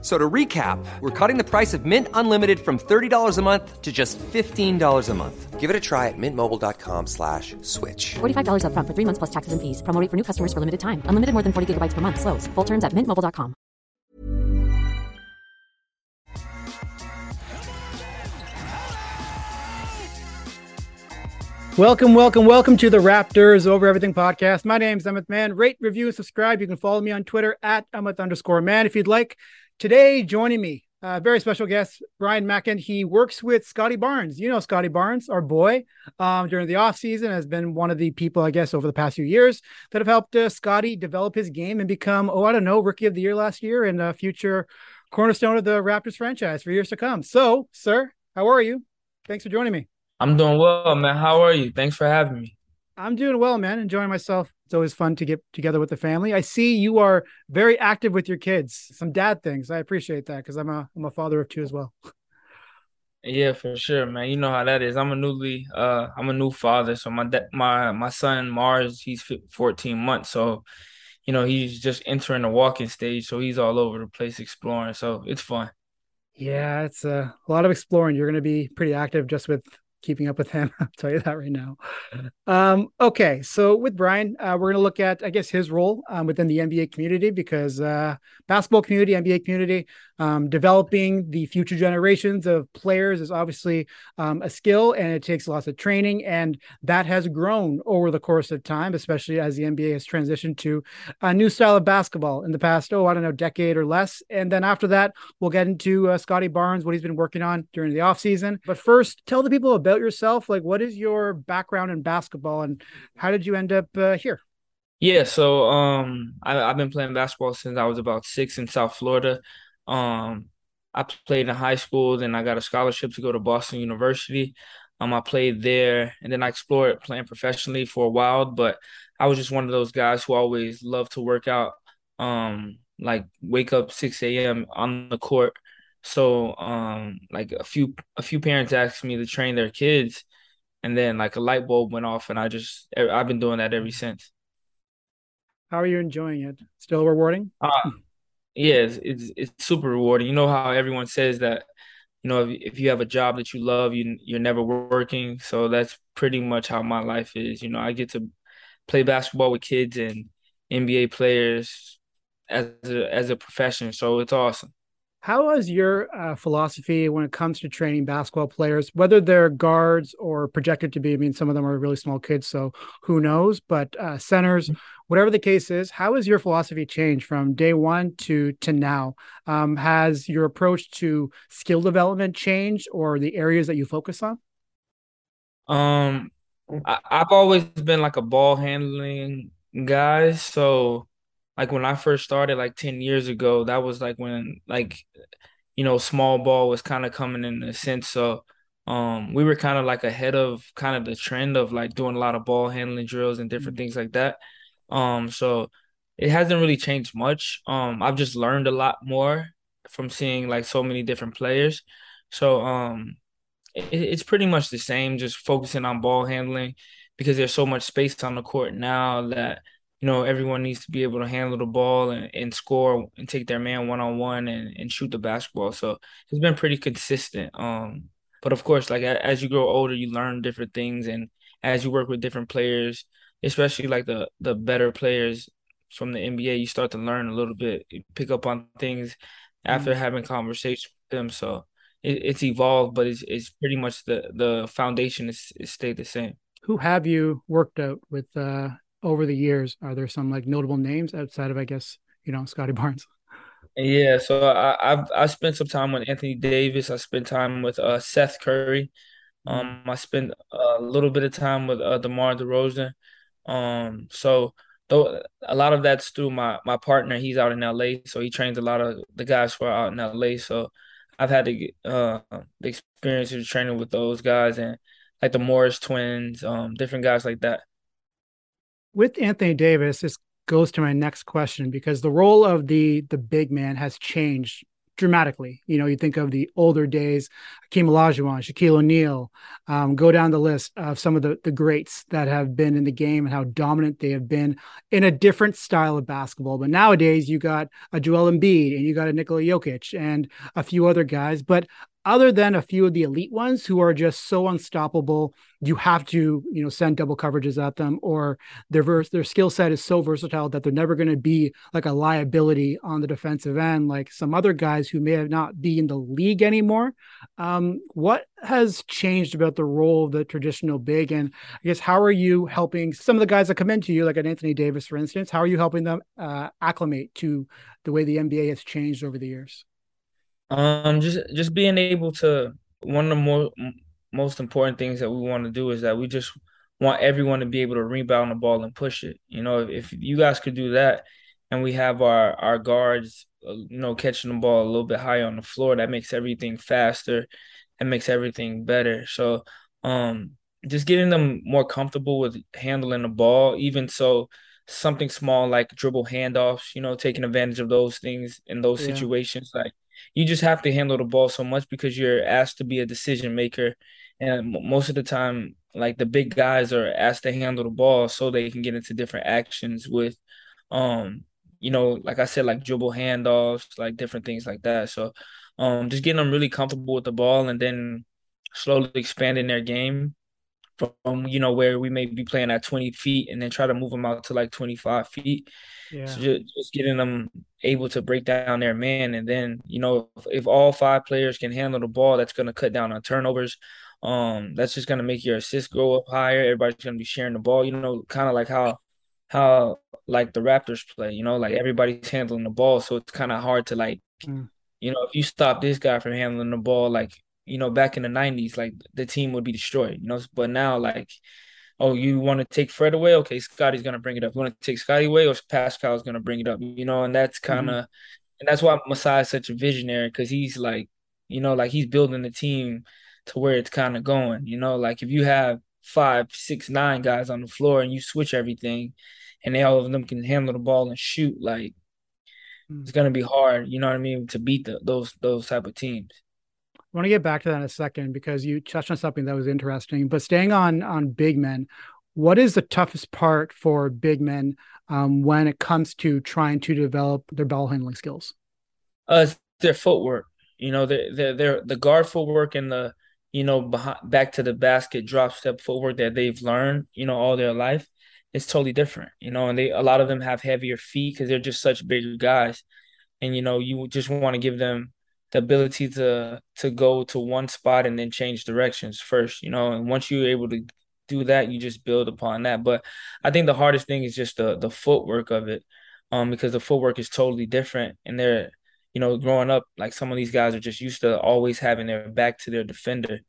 So to recap, we're cutting the price of Mint Unlimited from $30 a month to just $15 a month. Give it a try at mintmobile.com slash switch. $45 upfront for three months plus taxes and fees. Promo rate for new customers for limited time. Unlimited more than 40 gigabytes per month. Slows. Full terms at mintmobile.com. Welcome, welcome, welcome to the Raptors Over Everything podcast. My name is Emmett Man. Rate, review, subscribe. You can follow me on Twitter at Emmett underscore man if you'd like. Today, joining me, uh, very special guest, Brian Mackin. He works with Scottie Barnes. You know Scottie Barnes, our boy, um, during the offseason has been one of the people, I guess, over the past few years that have helped uh, Scottie develop his game and become, oh, I don't know, rookie of the year last year and a future cornerstone of the Raptors franchise for years to come. So, sir, how are you? Thanks for joining me. I'm doing well, man. How are you? Thanks for having me. I'm doing well, man. Enjoying myself. It's always fun to get together with the family. I see you are very active with your kids. Some dad things. I appreciate that because I'm a I'm a father of two as well. Yeah, for sure, man. You know how that is. I'm a newly uh I'm a new father, so my de- my my son Mars, he's 14 months, so you know, he's just entering the walking stage, so he's all over the place exploring. So it's fun. Yeah, it's a, a lot of exploring. You're going to be pretty active just with keeping up with him. I'll tell you that right now. Um, okay, so with Brian, uh, we're going to look at, I guess, his role um, within the NBA community because uh, basketball community, NBA community, um, developing the future generations of players is obviously um, a skill and it takes lots of training. And that has grown over the course of time, especially as the NBA has transitioned to a new style of basketball in the past, oh, I don't know, decade or less. And then after that, we'll get into uh, Scottie Barnes, what he's been working on during the offseason. But first, tell the people about yourself. Like, what is your background in basketball and how did you end up uh, here? Yeah, so um, I, have been playing basketball since I was about six in South Florida. Um, I played in high school, then I got a scholarship to go to Boston University. Um, I played there, and then I explored playing professionally for a while. But I was just one of those guys who always loved to work out. Um, like wake up six a.m. on the court. So, um, like a few a few parents asked me to train their kids, and then like a light bulb went off, and I just I've been doing that ever since. How are you enjoying it? Still rewarding? Uh, yeah, it's, it's, it's super rewarding. You know how everyone says that, you know, if, if you have a job that you love, you you're never working. So that's pretty much how my life is. You know, I get to play basketball with kids and NBA players as a, as a profession. So it's awesome. How has your uh, philosophy when it comes to training basketball players, whether they're guards or projected to be? I mean, some of them are really small kids, so who knows? But uh, centers, mm-hmm. whatever the case is, how has your philosophy changed from day one to to now? Um, has your approach to skill development changed, or the areas that you focus on? Um, I, I've always been like a ball handling guy, so like when I first started like 10 years ago, that was like when like you know, small ball was kind of coming in a sense. So um we were kind of like ahead of kind of the trend of like doing a lot of ball handling drills and different mm-hmm. things like that. Um so it hasn't really changed much. Um I've just learned a lot more from seeing like so many different players. So um it, it's pretty much the same, just focusing on ball handling because there's so much space on the court now that you know, everyone needs to be able to handle the ball and, and score and take their man one on one and and shoot the basketball. So it's been pretty consistent. Um, but of course, like as you grow older, you learn different things, and as you work with different players, especially like the the better players from the NBA, you start to learn a little bit, pick up on things after mm-hmm. having conversations with them. So it, it's evolved, but it's it's pretty much the the foundation is, is stayed the same. Who have you worked out with uh, over the years? Are there some like notable names outside of, I guess, you know, Scottie Barnes? Yeah, so I, I've I spent some time with Anthony Davis. I spent time with uh, Seth Curry. Um, I spent a little bit of time with uh, DeMar DeRozan. Um, so though a lot of that's through my my partner. He's out in LA, so he trains a lot of the guys who are out in LA. So I've had get, uh, the experience of training with those guys and like the Morris twins, um, different guys like that with Anthony Davis, this goes to my next question because the role of the the big man has changed dramatically. You know, you think of the older days, Hakeem Olajuwon, Shaquille O'Neal, um, go down the list of some of the, the greats that have been in the game and how dominant they have been in a different style of basketball. But nowadays, you got a Joel Embiid and you got a Nikola Jokic and a few other guys. But other than a few of the elite ones who are just so unstoppable, you have to, you know, send double coverages at them, or their their skill set is so versatile that they're never going to be like a liability on the defensive end, like some other guys who may have not be in the league anymore. Um, what has changed about the role of the traditional big, and I guess how are you helping some of the guys that come into you, like an Anthony Davis, for instance? How are you helping them uh, acclimate to the way the NBA has changed over the years? Um, just just being able to one of the more most important things that we want to do is that we just want everyone to be able to rebound the ball and push it. You know, if, if you guys could do that, and we have our our guards, uh, you know, catching the ball a little bit higher on the floor, that makes everything faster, and makes everything better. So, um, just getting them more comfortable with handling the ball, even so something small like dribble handoffs, you know, taking advantage of those things in those yeah. situations, like you just have to handle the ball so much because you're asked to be a decision maker. And most of the time, like the big guys are asked to handle the ball so they can get into different actions with, um, you know, like I said, like dribble handoffs, like different things like that. So, um, just getting them really comfortable with the ball and then slowly expanding their game from you know where we may be playing at 20 feet and then try to move them out to like 25 feet yeah. So just, just, getting them able to break down their man, and then you know if, if all five players can handle the ball, that's going to cut down on turnovers. Um, that's just going to make your assist go up higher. Everybody's going to be sharing the ball. You know, kind of like how how like the Raptors play. You know, like everybody's handling the ball, so it's kind of hard to like, mm. you know, if you stop this guy from handling the ball, like you know, back in the '90s, like the team would be destroyed. You know, but now like oh, you want to take Fred away? Okay, Scottie's gonna bring it up. You want to take Scottie away, or Pascal's gonna bring it up? You know, and that's kind of, mm-hmm. and that's why Masai is such a visionary because he's like, you know, like he's building the team to where it's kind of going. You know, like if you have five, six, nine guys on the floor and you switch everything, and they all of them can handle the ball and shoot, like mm-hmm. it's gonna be hard. You know what I mean to beat the, those those type of teams. I want to get back to that in a second because you touched on something that was interesting. But staying on on big men, what is the toughest part for big men um, when it comes to trying to develop their ball handling skills? Uh, their footwork. You know, their their the guard footwork and the you know behind, back to the basket drop step footwork that they've learned. You know, all their life. It's totally different. You know, and they a lot of them have heavier feet because they're just such bigger guys, and you know you just want to give them the ability to to go to one spot and then change directions first, you know. And once you're able to do that, you just build upon that. But I think the hardest thing is just the the footwork of it, um, because the footwork is totally different. And they're, you know, growing up, like some of these guys are just used to always having their back to their defender.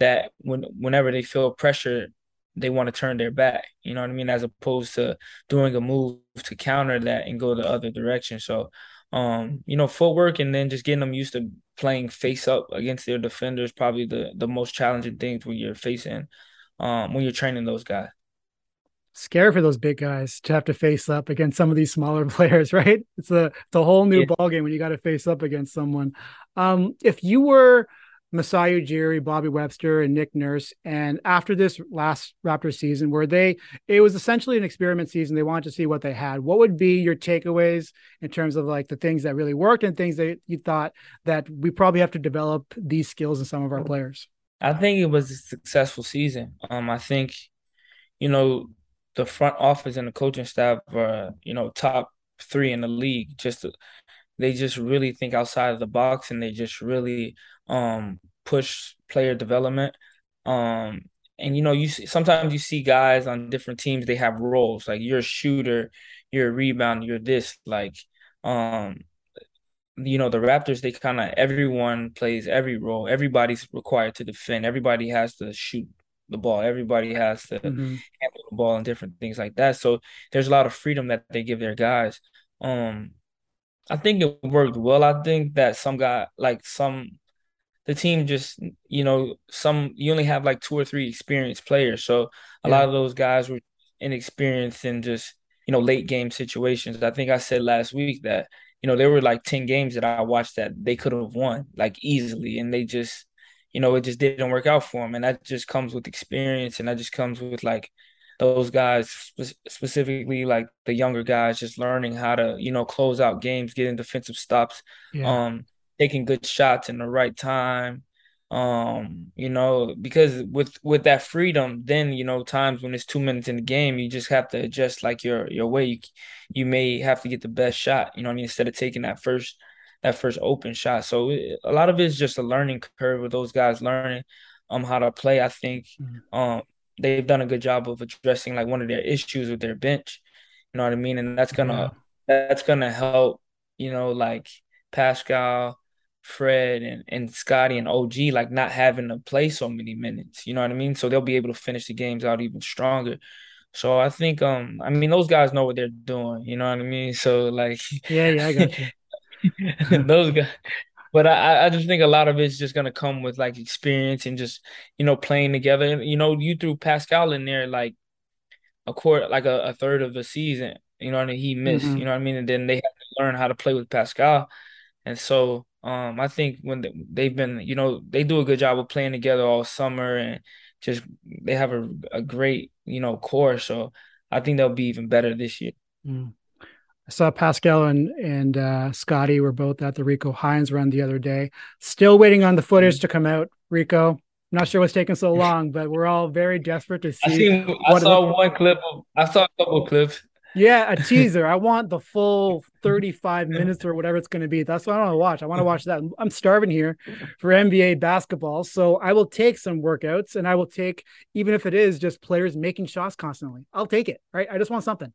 That when whenever they feel pressure, they want to turn their back. You know what I mean? As opposed to doing a move to counter that and go the other direction. So um, you know, footwork and then just getting them used to playing face up against their defenders probably the the most challenging things when you're facing um when you're training those guys. Scary for those big guys to have to face up against some of these smaller players, right? It's a it's a whole new yeah. ball game when you got to face up against someone. Um, if you were Masai Ujiri, Bobby Webster, and Nick Nurse. And after this last Raptors season, where they it was essentially an experiment season, they wanted to see what they had. What would be your takeaways in terms of like the things that really worked and things that you thought that we probably have to develop these skills in some of our players? I think it was a successful season. Um, I think, you know, the front office and the coaching staff are, you know, top three in the league. Just they just really think outside of the box and they just really um, push player development. Um, and you know, you see, sometimes you see guys on different teams they have roles like you're a shooter, you're a rebounder, you're this. Like, um, you know, the Raptors they kind of everyone plays every role. Everybody's required to defend. Everybody has to shoot the ball. Everybody has to mm-hmm. handle the ball and different things like that. So there's a lot of freedom that they give their guys. Um, I think it worked well. I think that some guy like some the team just you know some you only have like two or three experienced players so a yeah. lot of those guys were inexperienced and just you know, late game situations. I think I said last week that, you know, there were like 10 games that I watched that they could have won like easily and they just, you know, it just didn't work out for them. And that just comes with experience and that just comes with like those guys spe- specifically like the younger guys just learning how to, you know, close out games, getting defensive stops, yeah. um, taking good shots in the right time. Um you know because with with that freedom then you know times when it's two minutes in the game you just have to adjust like your your way. You, you may have to get the best shot you know I mean instead of taking that first that first open shot. So it, a lot of it is just a learning curve with those guys learning um how to play. I think mm-hmm. um they've done a good job of addressing like one of their issues with their bench you know what I mean? And that's gonna yeah. that's gonna help you know like Pascal Fred and, and Scottie and OG like not having to play so many minutes. You know what I mean? So they'll be able to finish the games out even stronger. So I think um I mean those guys know what they're doing, you know what I mean? So like Yeah, yeah, I got you. those guys but I, I just think a lot of it's just gonna come with like experience and just, you know, playing together. You know, you threw Pascal in there like a quarter like a, a third of the season, you know what I mean? He missed, mm-hmm. you know what I mean? And then they have to learn how to play with Pascal. And so um, I think when they've been, you know, they do a good job of playing together all summer and just they have a, a great, you know, core. So I think they'll be even better this year. Mm. I saw Pascal and and uh, Scottie were both at the Rico Hines run the other day. Still waiting on the footage to come out. Rico, I'm not sure what's taking so long, but we're all very desperate to see. I, seen, I saw one clip. Of, I saw a couple clips. Yeah, a teaser. I want the full 35 minutes or whatever it's going to be. That's what I want to watch. I want to watch that. I'm starving here for NBA basketball. So I will take some workouts and I will take, even if it is just players making shots constantly, I'll take it. Right. I just want something.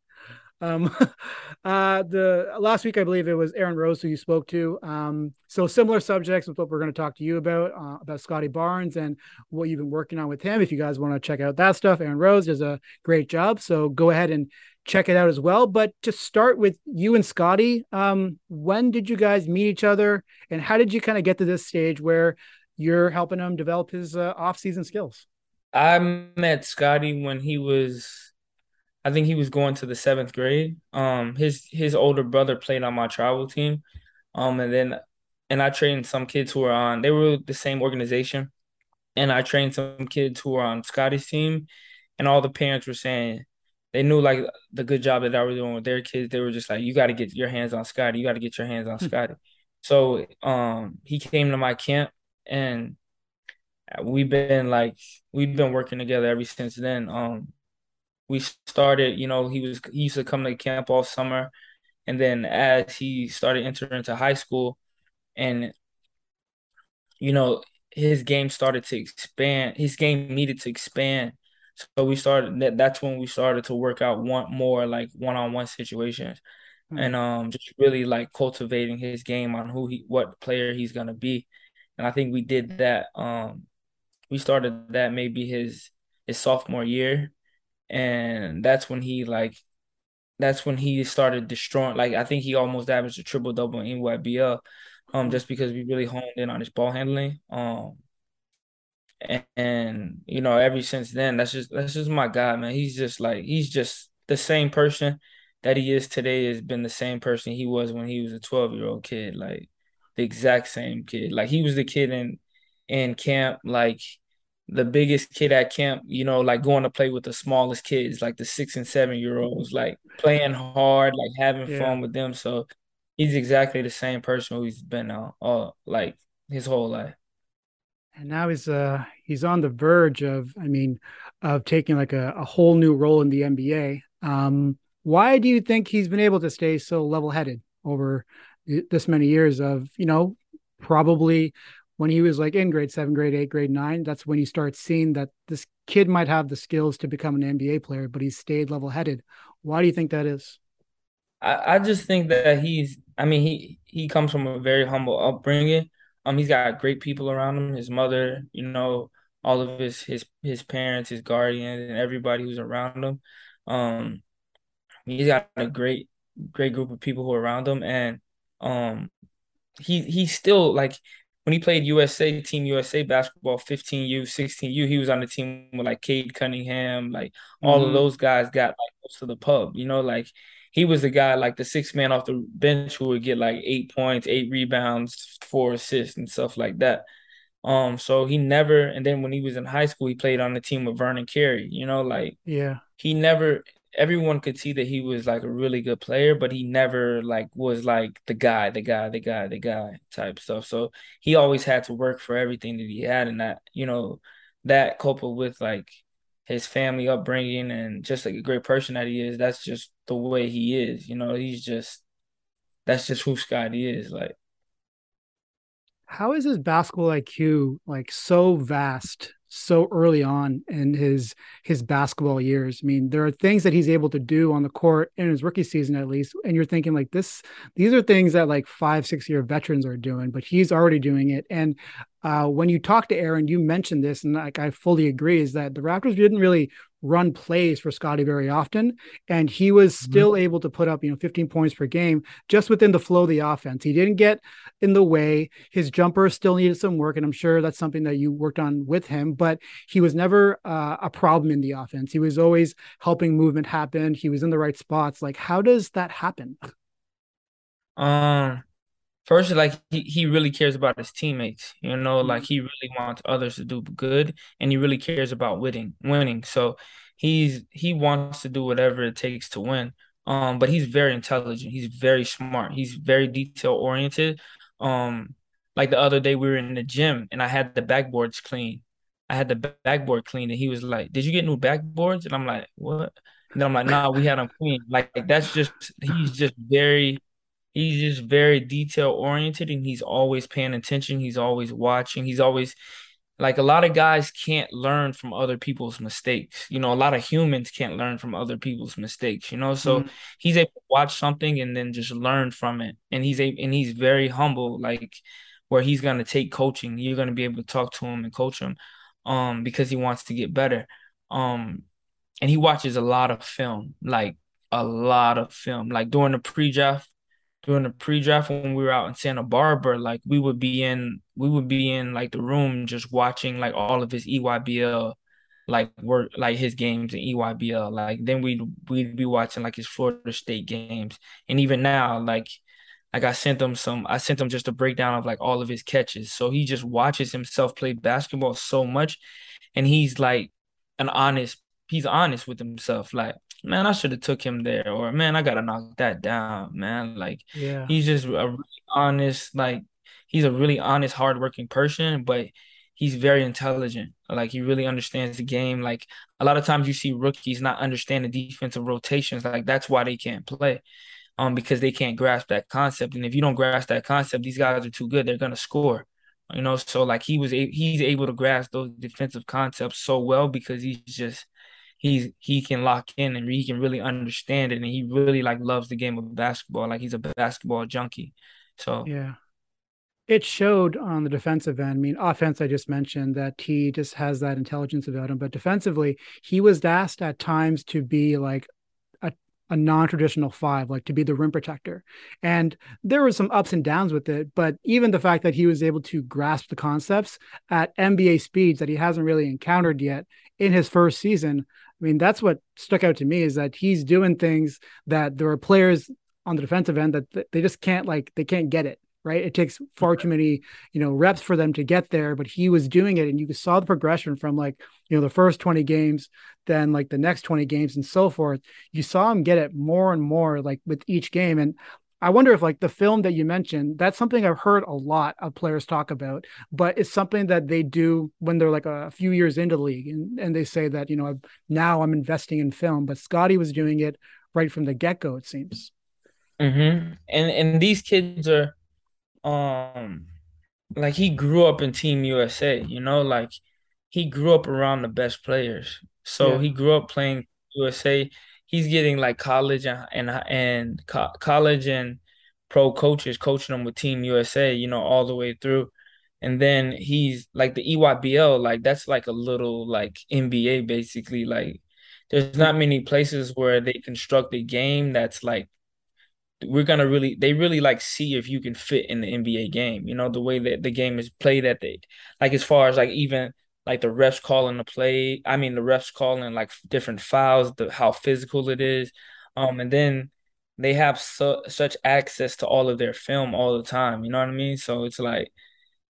Um, uh, the last week, I believe it was Aaron Rose who you spoke to. Um, so similar subjects with what we're going to talk to you about, uh, about Scottie Barnes and what you've been working on with him. If you guys want to check out that stuff, Aaron Rose does a great job. So go ahead and check it out as well. But to start with you and Scottie, um, when did you guys meet each other, and how did you kind of get to this stage where you're helping him develop his uh, off-season skills? I met Scottie when he was, I think he was going to the seventh grade. Um, his his older brother played on my travel team, um, and then and I trained some kids who were on. They were the same organization, and I trained some kids who were on Scottie's team, and all the parents were saying they knew like the good job that I was doing with their kids. They were just like, you got to get your hands on Scottie. You got to get your hands on hmm. Scottie. so um, he came to my camp, and we've been like we've been working together ever since then. Um, we started, you know, he was he used to come to camp all summer, and then as he started entering into high school, and you know his game started to expand. His game needed to expand so we started that that's when we started to work out one more like one-on-one situations. Mm-hmm. And um just really like cultivating his game on who he what player he's gonna be. And I think we did that. Um we started that maybe his his sophomore year. And that's when he like that's when he started destroying like I think he almost averaged a triple double in EYBL. Um, just because we really honed in on his ball handling. Um, and, and, you know, ever since then, that's just that's just my guy, man. He's just like he's just the same person that he is today has been the same person he was when he was a 12 year old kid, like the exact same kid. Like he was the kid in in camp, like the biggest kid at camp, you know, like going to play with the smallest kids, like the six and seven year olds, like playing hard, like having yeah. fun with them. So he's exactly the same person who he's been uh, all like his whole life and now he's uh he's on the verge of i mean of taking like a, a whole new role in the nba um why do you think he's been able to stay so level-headed over this many years of you know probably when he was like in grade seven grade eight grade nine that's when you start seeing that this kid might have the skills to become an nba player but he's stayed level-headed. Why do you think that is? I, I just think that he's i mean he he comes from a very humble upbringing um, he's got great people around him. His mother, you know, all of his his his parents, his guardians, and everybody who's around him. Um, he's got a great great group of people who are around him, and um, he he's still like when he played USA Team USA basketball, 15U, 16U, he was on the team with like Cade Cunningham, like all mm-hmm. of those guys got like goes to the pub. You know, like he was the guy like the sixth man off the bench who would get like eight points, eight rebounds, four assists, and stuff like that. Um, so he never, and then when he was in high school, he played on the team with Vernon Carey. You know, like yeah, he never. Everyone could see that he was like a really good player, but he never like was like the guy, the guy, the guy, the guy type stuff. So he always had to work for everything that he had, and that you know that coupled with like his family upbringing and just like a great person that he is, that's just the way he is. You know, he's just that's just who Scottie is. Like how is his basketball IQ like so vast so early on in his his basketball years. I mean, there are things that he's able to do on the court in his rookie season at least, and you're thinking like this. These are things that like five six year veterans are doing, but he's already doing it. And uh, when you talk to Aaron, you mentioned this, and like I fully agree, is that the Raptors didn't really run plays for Scottie very often, and he was mm-hmm. still mm-hmm. able to put up you know 15 points per game just within the flow of the offense. He didn't get in the way. His jumper still needed some work, and I'm sure that's something that you worked on with him. But he was never uh, a problem in the offense. He was always helping movement happen. He was in the right spots. Like, how does that happen? Um, first like he, he really cares about his teammates you know like mm-hmm. he really wants others to do good and he really cares about winning winning. So he's he wants to do whatever it takes to win um but he's very intelligent he's very smart he's very detail oriented um like the other day we were in the gym and i had the backboards clean. I had the backboard clean and he was like did you get new backboards? And i'm like what? And then i'm like nah we had them clean. Like that's just he's just very he's just very detail oriented and he's always paying attention. He's always watching. He's always like a lot of guys can't learn from other people's mistakes. You know, a lot of humans can't learn from other people's mistakes, you know. So mm-hmm. he's able to watch something and then just learn from it. And he's a and he's very humble, like where he's gonna take coaching. You're gonna be able to talk to him and coach him um because he wants to get better. Um and he watches a lot of film, like a lot of film. Like during the pre-draft, during the pre-draft when we were out in Santa Barbara, like we would be in we would be in like the room just watching like all of his EYBL like work like his games in EYBL. Like then we'd we'd be watching like his Florida State games. And even now, like like I sent him some I sent him just a breakdown of like all of his catches. So he just watches himself play basketball so much and he's like an honest he's honest with himself. Like man, I should have took him there, or man, I gotta knock that down, man. Like, yeah, he's just a really honest, like, he's a really honest, hardworking person, but he's very intelligent. Like, he really understands the game. Like, a lot of times you see rookies not understand the defensive rotations. Like, that's why they can't play, um, because they can't grasp that concept. And if you don't grasp that concept, these guys are too good. They're gonna score. You know, so like he was, a- he's able to grasp those defensive concepts so well because he's just he's he can lock in and he can really understand it. And he really like loves the game of basketball. Like he's a basketball junkie. So yeah. It showed on the defensive end. I mean, offense, I just mentioned that he just has that intelligence about him, but defensively, he was asked at times to be like a, a non traditional five, like to be the rim protector. And there were some ups and downs with it, but even the fact that he was able to grasp the concepts at NBA speeds that he hasn't really encountered yet in his first season, I mean, that's what stuck out to me is that he's doing things that there are players on the defensive end that they just can't like they can't get it right? It takes far too many you know reps for them to get there but he was doing it and you saw the progression from like you know the first 20 games then like the next 20 games and so forth. You saw him get it more and more like with each game and I wonder if like the film that you mentioned, that's something I've heard a lot of players talk about, but it's something that they do when they're like a few years into the league and, and they say that, you know, now I'm investing in film, but Scottie was doing it right from the get go, it seems. Mm-hmm. And and these kids are um like he grew up in Team USA, you know, like he grew up around the best players. So yeah. he grew up playing USA he's getting like college and and, and co- college and pro coaches coaching him with Team USA, you know, all the way through. And then he's like the EYBL, like that's like a little like NBA basically. Like there's not many places where they construct a game that's like we're gonna really they really like see if you can fit in the NBA game. You know, the way that the game is played at the like as far as like even like the refs calling the play. I mean, the refs calling like different fouls, the how physical it is. Um, and then they have su- such access to all of their film all the time. You know what I mean? So it's like,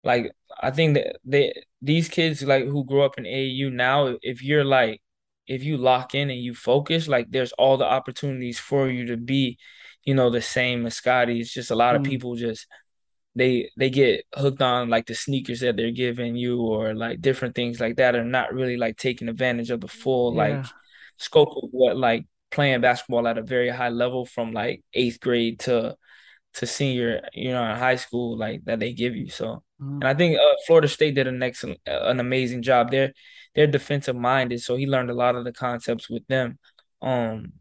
like I think that they these kids like who grew up in AAU now, if you're like, if you lock in and you focus, like there's all the opportunities for you to be, you know, the same as Scottie. It's just a lot of Mm. people just they they get hooked on like the sneakers that they're giving you or like different things like that are not really like taking advantage of the full like scope of what like playing basketball at a very high level from like eighth grade to to senior you know in high school like that they give you so. Mm. and I think uh, Florida State did an excellent an amazing job. There they're defensive minded so he learned a lot of the concepts with them. Um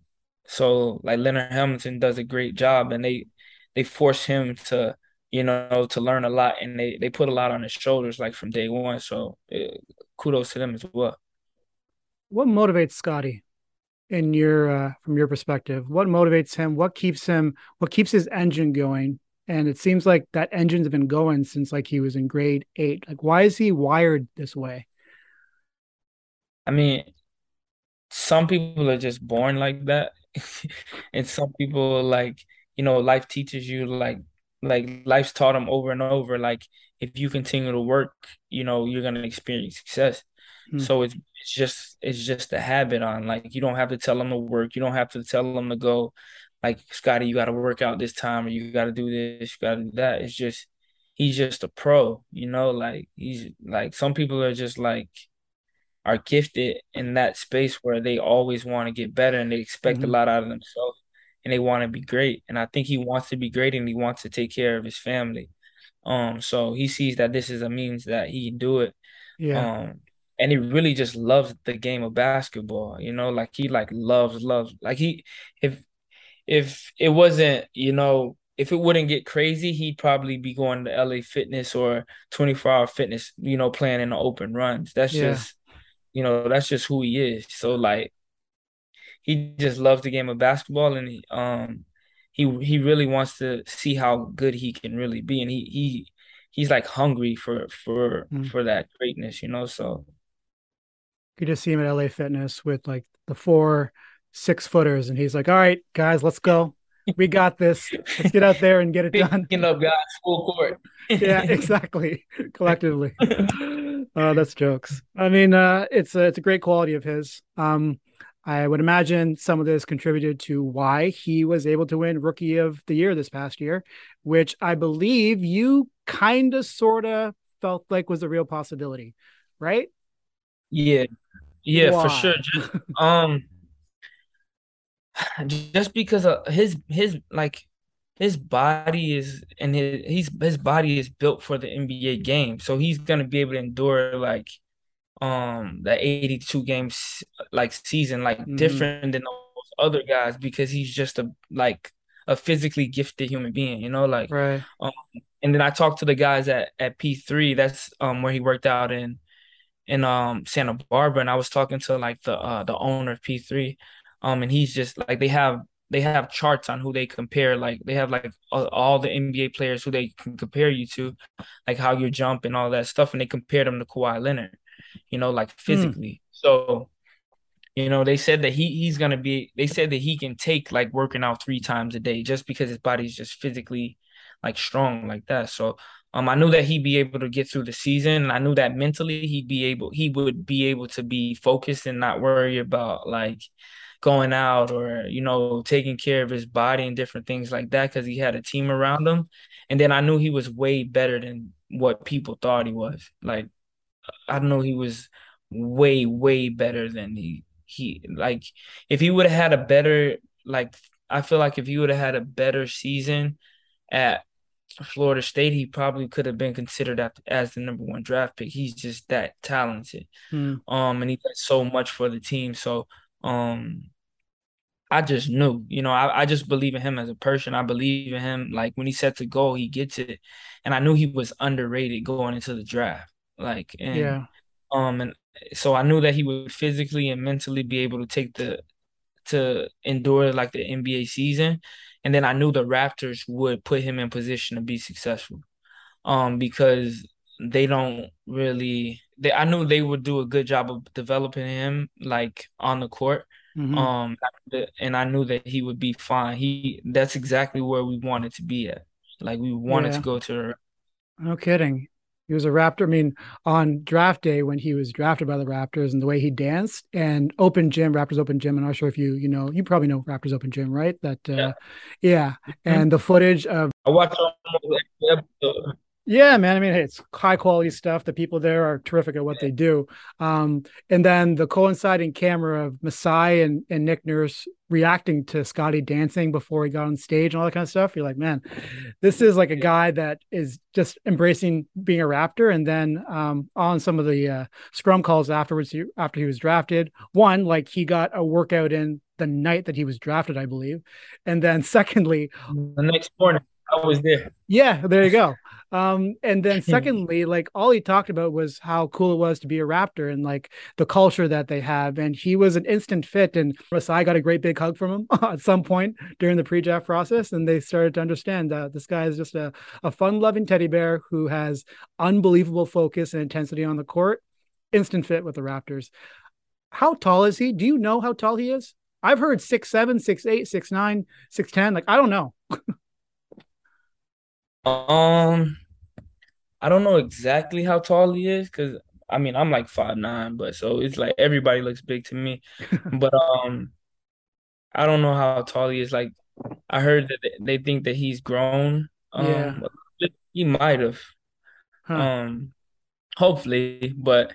so like Leonard Hamilton does a great job and they they force him to you know, to learn a lot, and they they put a lot on his shoulders like from day one. So eh, kudos to them as well. What motivates Scotty in your uh, from your perspective? What motivates him? What keeps him? What keeps his engine going? And it seems like that engine's been going since like he was in grade eight. Like, why is he wired this way? I mean, some people are just born like that, and some people like you know life teaches you like like life's taught them over and over like if you continue to work, you know you're gonna experience success. Hmm. So it's it's just it's just a habit on like you don't have to tell them to work, you don't have to tell them to go like Scottie, you got to work out this time or you got to do this, you got to do that. It's just he's just a pro, you know. Like he's like some people are just like are gifted in that space where they always want to get better and they expect a Mhm. lot out of themselves and they want to be great. And I think he wants to be great and he wants to take care of his family. Um, so he sees that this is a means that he can do it. Yeah. Um, and he really just loves the game of basketball, you know, like he like loves, loves like he if if it wasn't, you know, if it wouldn't get crazy, he'd probably be going to LA Fitness or 24 Hour Fitness, you know, playing in the open runs. That's Yeah. just, you know, that's just who he is. So like he just loves the game of basketball and he, um he he really wants to see how good he can really be and he he he's like hungry for for Mm. for that greatness, you know. So You just see him at LA Fitness with like the four six footers, and he's like, "All right, guys, let's go. We got this. Let's get out there and get it done." picking up guys full court. yeah, exactly. Collectively. uh, that's jokes. I mean, uh, it's a, it's a great quality of his. Um, I would imagine some of this contributed to why he was able to win Rookie of the Year this past year, which I believe you kind of sort of felt like was a real possibility, right? Yeah. Yeah, for sure. Just, um just because of his his like his body is and his he's his body is built for the NBA game. So he's gonna be able to endure like um the 82 games like season like Mhm. different than those other guys because he's just a like a physically gifted human being, you know, like Right. um and then I talked to the guys at at P3, that's um where he worked out in in um Santa Barbara and I was talking to like the uh the owner of P3 um and he's just like they have they have charts on who they compare like they have like all, all the NBA players who they can compare you to like how you jump and all that stuff and they compared him to Kawhi Leonard you know like physically so you know they said that he he's going to be they said that he can take like working out 3 times a day just because his body's just physically like strong like that so um, I knew that he'd be able to get through the season. And I knew that mentally he'd be able, he would be able to be focused and not worry about like going out or you know taking care of his body and different things like that because he had a team around him. And then I knew he was way better than what people thought he was. Like I don't know he was way way better than he he like if he would have had a better like I feel like if he would have had a better season at Florida State, he probably could have been considered as the number one draft pick. He's just that talented. Hmm. Um, and he does so much for the team. So, um, I just knew, you know, I, I just believe in him as a person. I believe in him. Like when he sets a goal, he gets it. And I knew he was underrated going into the draft. Like, and Yeah. um, and so I knew that he would physically and mentally be able to take the to endure like the NBA season. And then I knew the Raptors would put him in position to be successful. Um, because they don't really. They I knew they would do a good job of developing him like on the court. Mhm. Um, and I knew that he would be fine. He that's exactly where we wanted to be at. Like we wanted Yeah. to go to. No kidding. He was a Raptor. I mean, on draft day when he was drafted by the Raptors and the way he danced and open gym, Raptors open gym. I'm not sure if you, you know, you probably know Raptors open gym, right? That, uh, Yeah. yeah. And the footage of, I watched almost every episode. Yeah, man. I mean, hey, it's high quality stuff. The people there are terrific at what they do. Um, and then the coinciding camera of Masai and, and Nick Nurse reacting to Scottie dancing before he got on stage and all that kind of stuff. You're like, man, this is like a guy that is just embracing being a Raptor. And then um, on some of the uh, scrum calls afterwards, he, after he was drafted, one, like he got a workout in the night that he was drafted, I believe. And then secondly, The next morning, I was there. yeah, there you go. Um, and then secondly, like all he talked about was how cool it was to be a Raptor and like the culture that they have. And he was an instant fit. And Masai got a great big hug from him at some point during the pre-draft process. And they started to understand that this guy is just a, a fun-loving teddy bear who has unbelievable focus and intensity on the court. Instant fit with the Raptors. How tall is he? Do you know how tall he is? I've heard six seven, six eight, six nine, six ten. Like I don't know. Um, I don't know exactly how tall he is because I mean I'm like five nine, but so it's like everybody looks big to me. But um, I don't know how tall he is. Like I heard that they- think that he's grown. Um, Yeah. he might have. Huh. Um, hopefully, but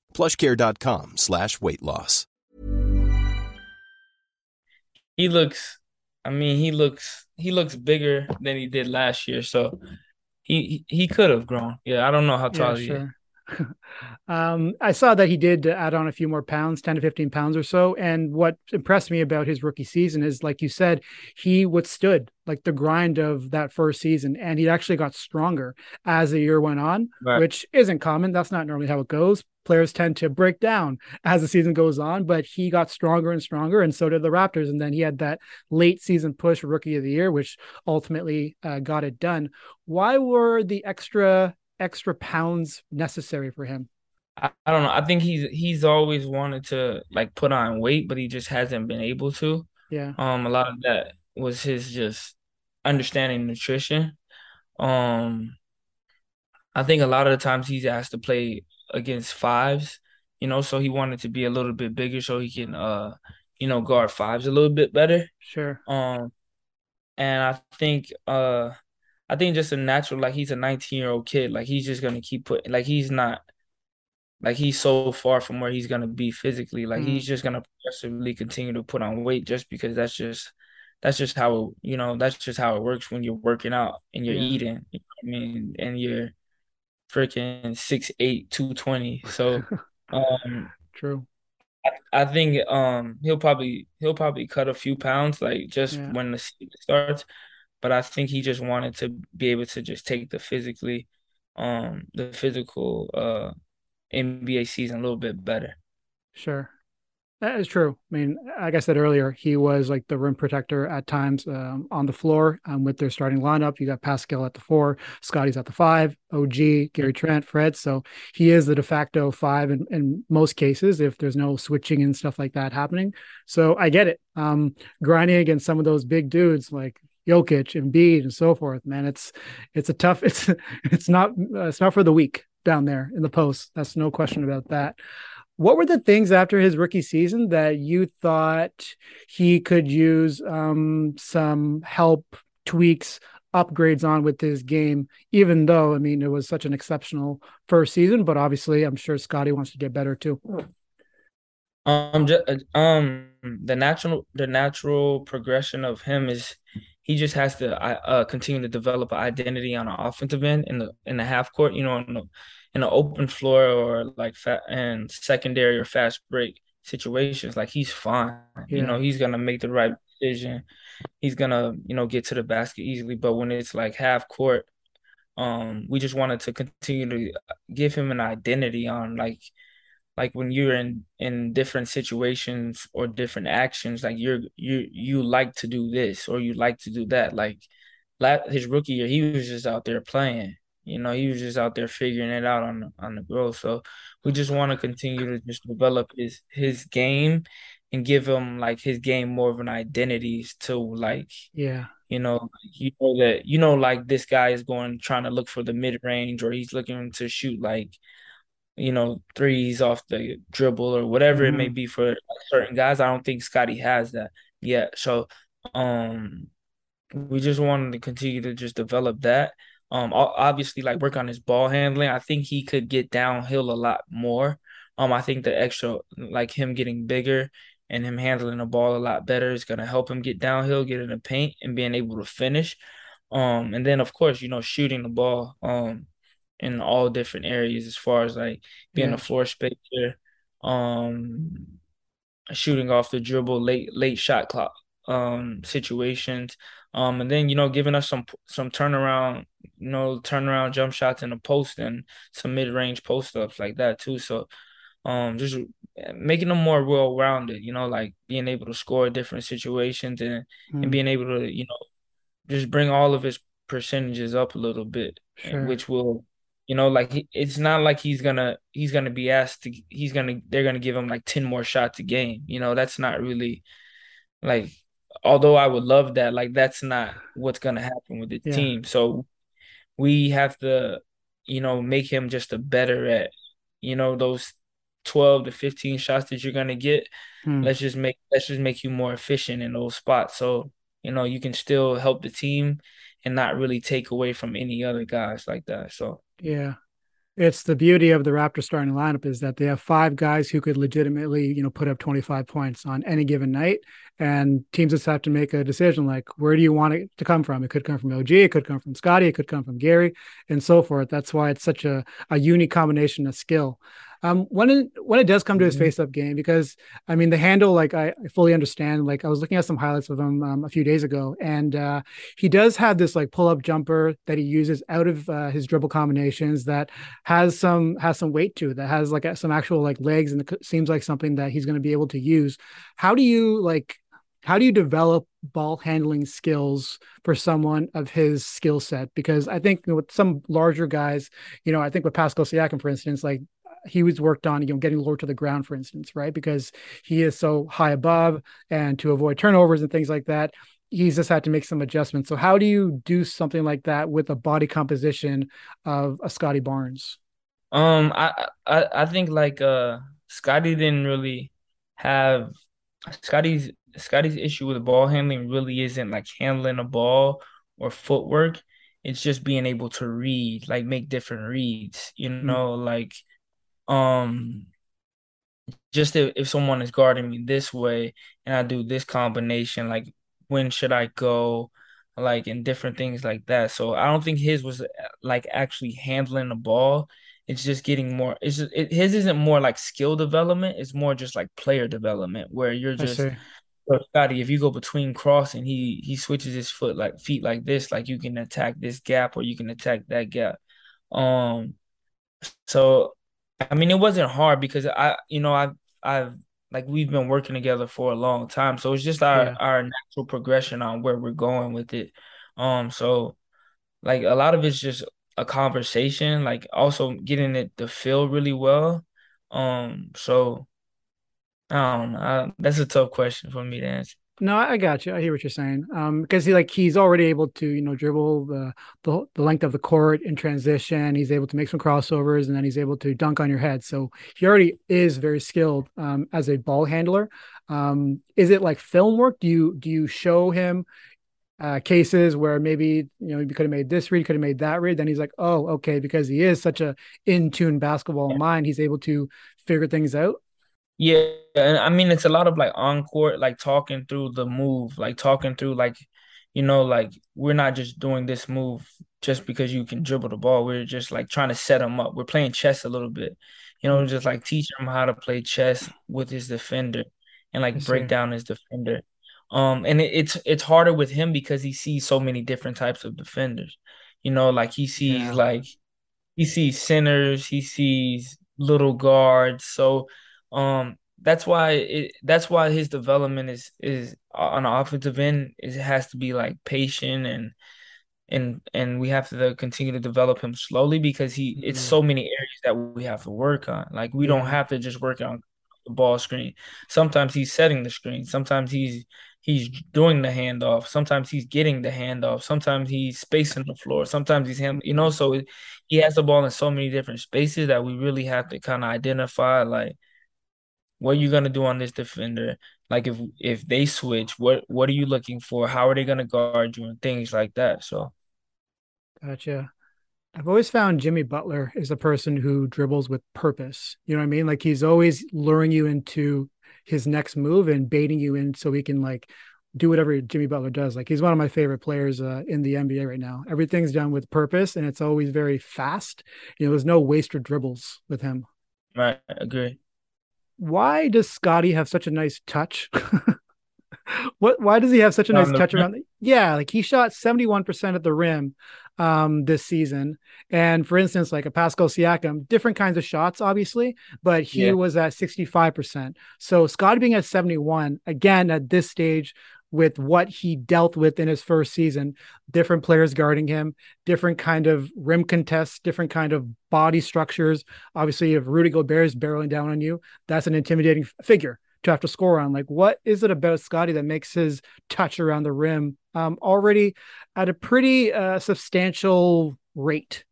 plushcare.com slash weight loss. he looks. I mean, he looks he looks bigger than he did last year. So he he, he could have grown. Yeah, I don't know how tall he is. um, I saw that he did add on a few more pounds, 10 to 15 pounds or so. And what impressed me about his rookie season is, like you said, he withstood like the grind of that first season and he actually got stronger as the year went on, Right. which isn't common. That's not normally how it goes. Players tend to break down as the season goes on, but he got stronger and stronger, and so did the Raptors. And then he had that late season push rookie of the year, which ultimately uh, got it done. Why were the extra extra pounds necessary for him? I, I don't know. I think he's he's always wanted to like put on weight, but he just hasn't been able to. Yeah. Um, a lot of that was his just understanding nutrition. Um, I think a lot of the times he's asked to play against fives, you know, so he wanted to be a little bit bigger so he can uh, you know, guard fives a little bit better. Sure. Um, and I think uh I think just a natural like he's a 19 year old kid. Like he's just gonna keep putting like he's not like he's so far from where he's gonna be physically. Like he's just gonna progressively continue to put on weight just because that's just that's just how you know that's just how it works when you're working out and you're Yeah. eating. You know I mean? And you're freaking six eight, two twenty. So um True. I think um he'll probably he'll probably cut a few pounds like just Yeah. when the season starts, but I think he just wanted to be able to just take the physically um the physical uh NBA season a little bit better. Sure. That is true. I mean, like I said earlier, he was like the rim protector at times um, on the floor um, with their starting lineup. You got Pascal at the four, Scottie's at the five, OG, Gary Trent, Fred. So he is the de facto five in, in most cases if there's no switching and stuff like that happening. So I get it. Um, grinding against some of those big dudes like Jokic and Embiid and so forth, man, it's it's a tough. It's it's not uh, it's not for the weak. down there in the post. That's no question about that. What were the things after his rookie season that you thought he could use um, some help, tweaks, upgrades on with his game? Even though, I mean, it was such an exceptional first season, but obviously, I'm sure Scotty wants to get better too. Um, just, um, the natural the natural progression of him is he just has to uh, continue to develop an identity on an offensive end in the in the half court. You know, in an open floor or like fat and secondary or fast break situations. Like he's fine. Yeah. You know, he's gonna make the right decision. He's gonna you know get to the basket easily. But when it's like half court, um, we just wanted to continue to give him an identity on like like when you're in in different situations or different actions like you're you you like to do this or you like to do that like his rookie year he was just out there playing you know he was just out there figuring it out on the, on the growth so we just want to continue to just develop his his game and give him like his game more of an identity to like yeah you know you know that you know like this guy is going trying to look for the mid range or he's looking to shoot like you know, threes off the dribble or whatever mm-hmm. it may mm-hmm. be for certain guys. I don't think Scottie has that yet. So um we just wanted to continue to just develop that. Um obviously like work on his ball handling. I think he could get downhill a lot more. Um I think the extra like him getting bigger and him handling the ball a lot better is gonna help him get downhill, get in the paint and being able to finish. Um and then of course, you know, shooting the ball. Um in all different areas as far as like being yeah. a floor spacer, um, shooting off the dribble, late late shot clock um situations, um, and then you know giving us some some turnaround, you know turnaround jump shots in the post and some mid range post ups like that too. So, um, just making them more well rounded, you know, like being able to score different situations and mm. and being able to you know just bring all of his percentages up a little bit, sure. which will you know, like it's not like he's gonna he's gonna be asked to he's gonna they're gonna give him like ten more shots a game. You know, that's not really like although I would love that, like that's not what's gonna happen with the yeah. team. So we have to, you know, make him just a better at, you know, those 12 to 15 shots that you're gonna get. Hmm. Let's just make let's just make you more efficient in those spots. So, you know, you can still help the team and not really take away from any other guys like that. So yeah. It's the beauty of the Raptors starting lineup is that they have five guys who could legitimately, you know, put up 25 points on any given night. And teams just have to make a decision like, where do you want it to come from? It could come from OG, it could come from Scottie, it could come from Gary, and so forth. That's why it's such a, a unique combination of skill. Um, when it when it does come to his mm-hmm. face up game, because I mean the handle, like I, I, fully understand. Like I was looking at some highlights of him um, a few days ago, and uh, he does have this like pull up jumper that he uses out of uh, his dribble combinations that has some has some weight to it, that has like some actual like legs, and it seems like something that he's going to be able to use. How do you like? How do you develop ball handling skills for someone of his skill set? Because I think with some larger guys, you know, I think with Pascal Siakam, for instance, like he was worked on, you know, getting lower to the ground, for instance, right? Because he is so high above and to avoid turnovers and things like that, he's just had to make some adjustments. So how do you do something like that with a body composition of a Scottie Barnes? Um, I, I, I think like, uh, Scottie didn't really have Scottie's Scottie's issue with ball handling really isn't like handling a ball or footwork. It's just being able to read, like make different reads, you mm-hmm. know, mm-hmm. like um just if, if someone is guarding me this way and I do this combination, like when should I go? Like in different things like that. So I don't think his was like actually handling the ball. It's just getting more. It's just, it, his isn't more like skill development. It's more just like player development where you're just Scottie, If you go between cross and he he switches his foot like feet like this, like you can attack this gap or you can attack that gap. Um, so I mean, it wasn't hard because I, you know, I've, I've like we've been working together for a long time, so it's just our yeah. our natural progression on where we're going with it. Um, so like a lot of it's just a conversation, like also getting it to feel really well. Um, so I don't know. I, that's a tough question for me to answer. No, I got you. I hear what you're saying. Um, because he like he's already able to you know dribble the, the the length of the court in transition. He's able to make some crossovers, and then he's able to dunk on your head. So he already is very skilled um, as a ball handler. Um, is it like film work? Do you do you show him uh, cases where maybe you know he could have made this read, could have made that read? Then he's like, oh, okay, because he is such a in tune basketball mind, he's able to figure things out. Yeah, and I mean it's a lot of like on court, like talking through the move, like talking through like, you know, like we're not just doing this move just because you can dribble the ball. We're just like trying to set him up. We're playing chess a little bit, you know, just like teaching him how to play chess with his defender and like break down his defender. Um, and it, it's it's harder with him because he sees so many different types of defenders. You know, like he sees yeah. like he sees centers, he sees little guards. So um, that's why it, that's why his development is is on the offensive end. It has to be like patient and and and we have to continue to develop him slowly because he mm-hmm. it's so many areas that we have to work on. Like we don't have to just work on the ball screen. Sometimes he's setting the screen. Sometimes he's he's doing the handoff. Sometimes he's getting the handoff. Sometimes he's spacing the floor. Sometimes he's him. You know, so it, he has the ball in so many different spaces that we really have to kind of identify like what are you gonna do on this defender? Like if if they switch, what what are you looking for? How are they gonna guard you and things like that? So Gotcha. I've always found Jimmy Butler is a person who dribbles with purpose. You know what I mean? Like he's always luring you into his next move and baiting you in so he can like do whatever Jimmy Butler does. Like he's one of my favorite players uh, in the NBA right now. Everything's done with purpose and it's always very fast. You know, there's no waste or dribbles with him. Right, agree why does Scottie have such a nice touch? what why does he have such a nice touch around the, yeah like he shot 71% at the rim um this season and for instance like a Pascal Siakam different kinds of shots obviously but he yeah. was at 65% so Scottie being at 71 again at this stage with what he dealt with in his first season. Different players guarding him different kind of rim contests different kind of body structures. Obviously if rudy gobert is barreling down on you that's an intimidating figure to have to score on. Like what is it about scottie that makes his touch around the rim um, already at a pretty uh, substantial rate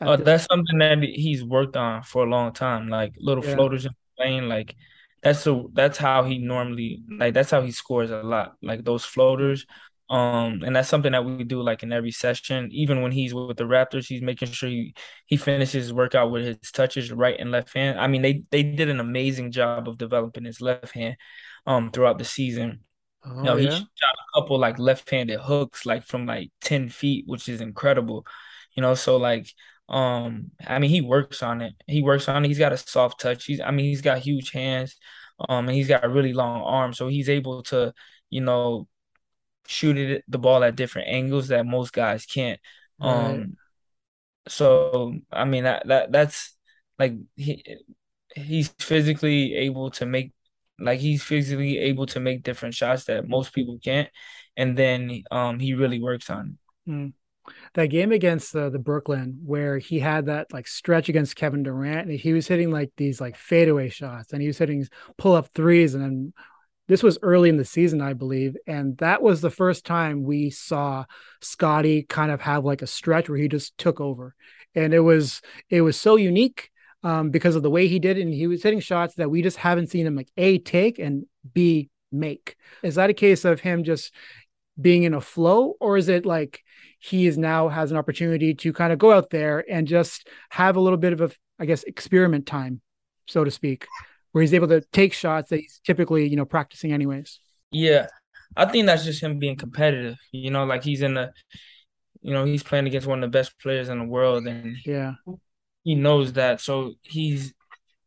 uh, that's something that he's worked on for a long time like little yeah. floaters in the lane like that's so that's how he normally like that's how he scores a lot like those floaters. Um and that's something that we do like in every session. Even when he's with the raptors he's making sure he he finishes his workout with his touches right and left hand. I mean they they did an amazing job of developing his left hand um throughout the season. Oh, you know, yeah? he shot a couple like left-handed hooks like from like 10 feet which is incredible. You know so like um, I mean, he works on it. He works on it. He's got a soft touch. He's, I mean, he's got huge hands. Um, and he's got a really long arm, so he's able to, you know, shoot it the ball at different angles that most guys can't. Right. Um, so I mean that that that's like he he's physically able to make like he's physically able to make different shots that most people can't, and then um he really works on it. Mm that game against uh, the Brooklyn where he had that like stretch against Kevin Durant and he was hitting like these like fadeaway shots and he was hitting pull up threes and then this was early in the season I believe and that was the first time we saw Scottie kind of have like a stretch where he just took over. And it was it was so unique um, because of the way he did it and he was hitting shots that we just haven't seen him like a take and b make. Is that a case of him just being in a flow or is it like he is now has an opportunity to kind of go out there and just have a little bit of a i guess experiment time so to speak where he's able to take shots that he's typically you know practicing anyways? Yeah. I think that's just him being competitive you know like he's in the you know he's playing against one of the best players in the world and yeah. he knows that. So he's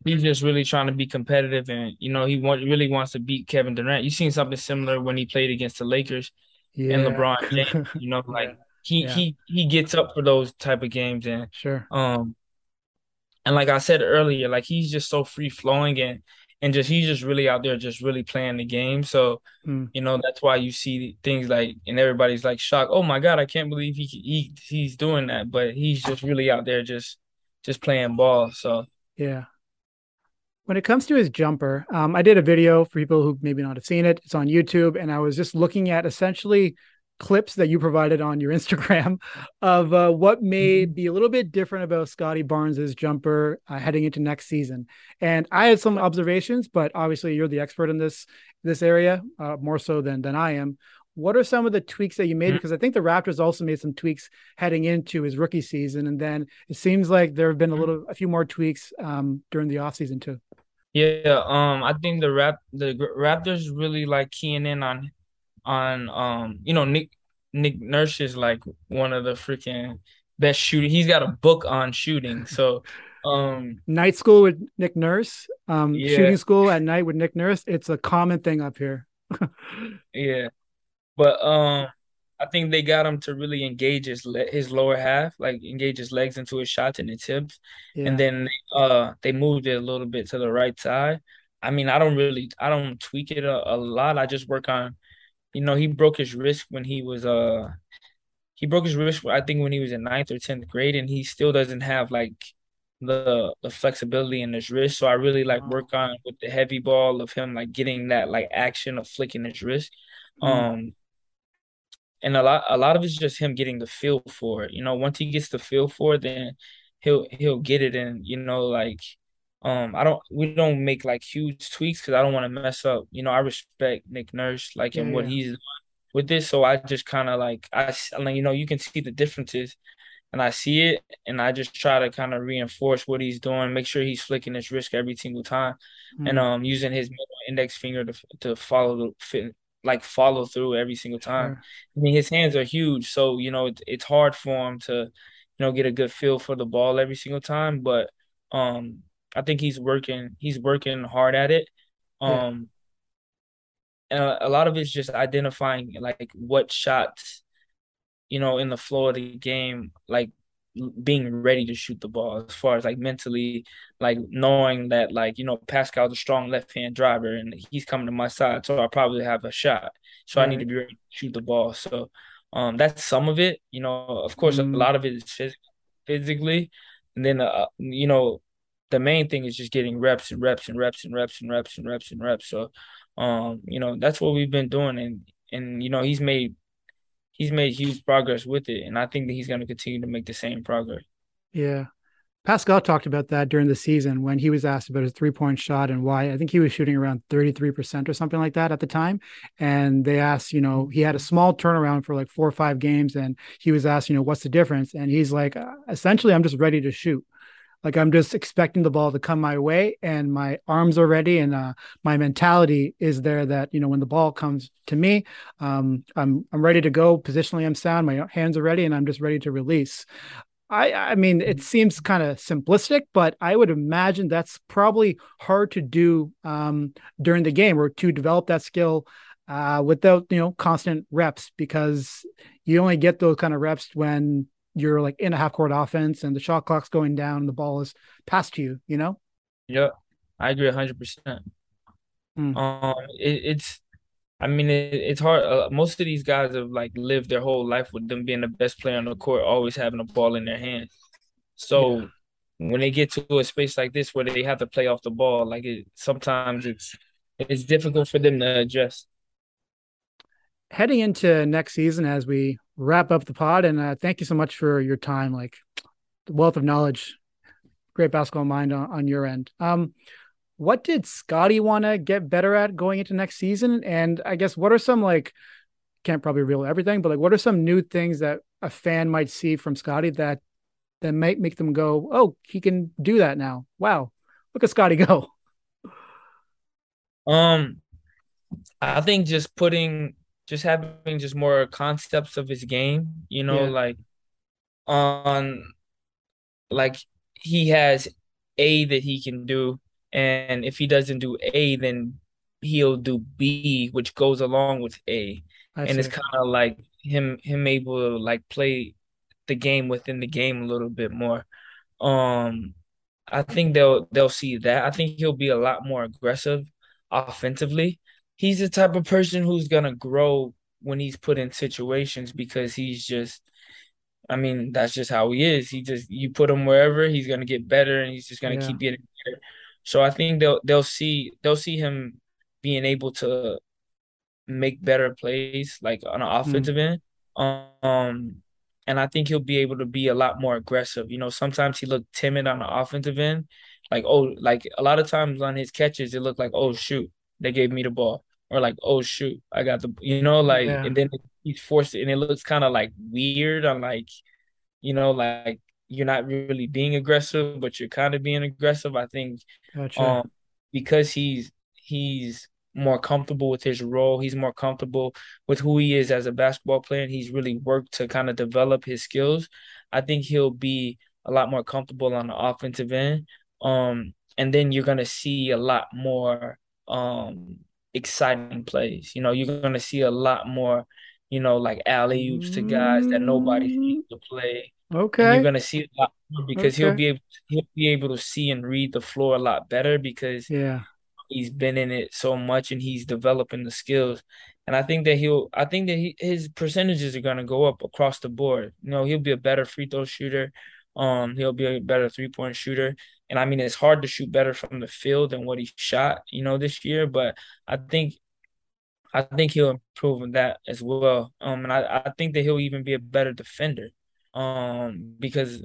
he's just really trying to be competitive and you know he want, really wants to beat Kevin Durant. You've seen something similar when he played against the Lakers yeah. and LeBron James. You know, like he yeah. he he gets up for those type of games and sure. Um, and like I said earlier, like he's just so free flowing and and just he's just really out there, just really playing the game. So mm. you know that's why you see things like and everybody's like shocked. Oh my god, I can't believe he, he he's doing that, but he's just really out there, just just playing ball. So yeah, When it comes to his jumper, um, I did a video for people who maybe not have seen it. It's on YouTube, and I was just looking at essentially clips that you provided on your Instagram of uh, what may mm-hmm. be a little bit different about Scottie Barnes's jumper uh, heading into next season. And I had some observations, but obviously you're the expert in this this area uh, more so than than I am. What are some of the tweaks that you made? Mm-hmm. Because I think the Raptors also made some tweaks heading into his rookie season, and then it seems like there have been a mm-hmm. little, a few more tweaks um, during the offseason too. Yeah, um, I think the rap the Raptors really like keying in on on um, you know, Nick Nick Nurse is like one of the freaking best shooting. He's got a book on shooting, so um night school with Nick Nurse, um yeah. shooting school at night with Nick Nurse. It's a common thing up here. yeah, but um, I think they got him to really engage his his lower half, like engage his legs into his shots and his hips, yeah. and then uh they moved it a little bit to the right side. I mean, I don't really, I don't tweak it a, a lot. I just work on, you know, he broke his wrist when he was uh, he broke his wrist. I think when he was in ninth or tenth grade, and he still doesn't have like the the flexibility in his wrist. So I really like work on with the heavy ball of him like getting that like action of flicking his wrist. Mm. Um and a lot a lot of it's just him getting the feel for it. You know, once he gets the feel for it, then he'll he'll get it. And you know, like um, I don't we don't make like huge tweaks because I don't want to mess up. You know, I respect Nick Nurse like and yeah. what he's with this, so I just kind of like I like you know you can see the differences. And I see it, and I just try to kind of reinforce what he's doing, make sure he's flicking his wrist every single time, mm-hmm. and um using his middle index finger to to follow the fit, like follow through every single time. Sure. I mean, his hands are huge, so you know it, it's hard for him to, you know, get a good feel for the ball every single time. But um, I think he's working. He's working hard at it. Um, yeah. and a, a lot of it's just identifying like what shots, you know, in the flow of the game, like being ready to shoot the ball as far as like mentally like knowing that like you know Pascal's a strong left hand driver and he's coming to my side so I probably have a shot. So. I need to be ready to shoot the ball. So um that's some of it you know. Of course mm. a lot of it is phys- physically. And then uh, you know the main thing is just getting reps and reps and reps and reps and reps and reps and reps. So um you know that's what we've been doing. And and you know he's made he's made huge progress with it, and I think that he's going to continue to make the same progress. Yeah. Pascal talked about that during the season when he was asked about his three point shot and why. I think he was shooting around 33% or something like that at the time. And they asked, you know, he had a small turnaround for like four or five games. And he was asked, you know, what's the difference? And he's like, uh, essentially, I'm just ready to shoot. Like I'm just expecting the ball to come my way, and my arms are ready, and uh, my mentality is there. That you know, when the ball comes to me, um, I'm I'm ready to go. Positionally, I'm sound. My hands are ready, and I'm just ready to release. I, I mean, it seems kind of simplistic, but I would imagine that's probably hard to do um, during the game or to develop that skill uh, without you know constant reps because you only get those kind of reps when you're like in a half court offense and the shot clock's going down and the ball is past you, you know? Yeah, I agree 100%. Mm. Um, it, it's, I mean, it, it's hard. Uh, most of these guys have like lived their whole life with them being the best player on the court, always having a ball in their hands. So yeah. when they get to a space like this where they have to play off the ball, like it, sometimes it's, it's difficult for them to adjust. Heading into next season, as we wrap up the pod. And uh, thank you so much for your time. Like the wealth of knowledge, great basketball mind on, on your end. Um, what did Scottie want to get better at going into next season? And I guess what are some like can't probably reveal everything, but like what are some new things that a fan might see from Scottie that that might make them go, "Oh, he can do that now." Wow, look at Scottie go. Um, I think just putting just having just more concepts of his game, you know, yeah. like on like he has A that he can do and if he doesn't do A then he'll do B which goes along with A. I and see. it's kind of like him him able to like play the game within the game a little bit more. Um I think they'll they'll see that. I think he'll be a lot more aggressive offensively he's the type of person who's gonna grow when he's put in situations because he's just I mean, that's just how he is. He just you put him wherever, he's gonna get better and he's just gonna yeah. keep getting better. So I think they'll they'll see they'll see him being able to make better plays like on an offensive mm. end. Um and I think he'll be able to be a lot more aggressive. You know, sometimes he looked timid on the offensive end. Like, oh, like a lot of times on his catches, it looked like, oh shoot, they gave me the ball. Or like, oh shoot, I got the you know, like yeah. and then he's forced it and it looks kind of like weird on like, you know, like you're not really being aggressive, but you're kind of being aggressive. I think gotcha. um because he's he's more comfortable with his role. He's more comfortable with who he is as a basketball player. And he's really worked to kind of develop his skills. I think he'll be a lot more comfortable on the offensive end. Um, and then you're gonna see a lot more um exciting plays. You know, you're gonna see a lot more, you know, like alley oops to guys that nobody mm-hmm. sees to play. Okay. And you're gonna see a lot more because okay. he'll be able to, he'll be able to see and read the floor a lot better because yeah he's been in it so much and he's developing the skills. And I think that he'll I think that he, his percentages are gonna go up across the board. You know, he'll be a better free throw shooter. Um, he'll be a better three point shooter. And I mean, it's hard to shoot better from the field than what he shot, you know, this year. But I think, I think he'll improve in that as well. Um, and I, I think that he'll even be a better defender. Um, because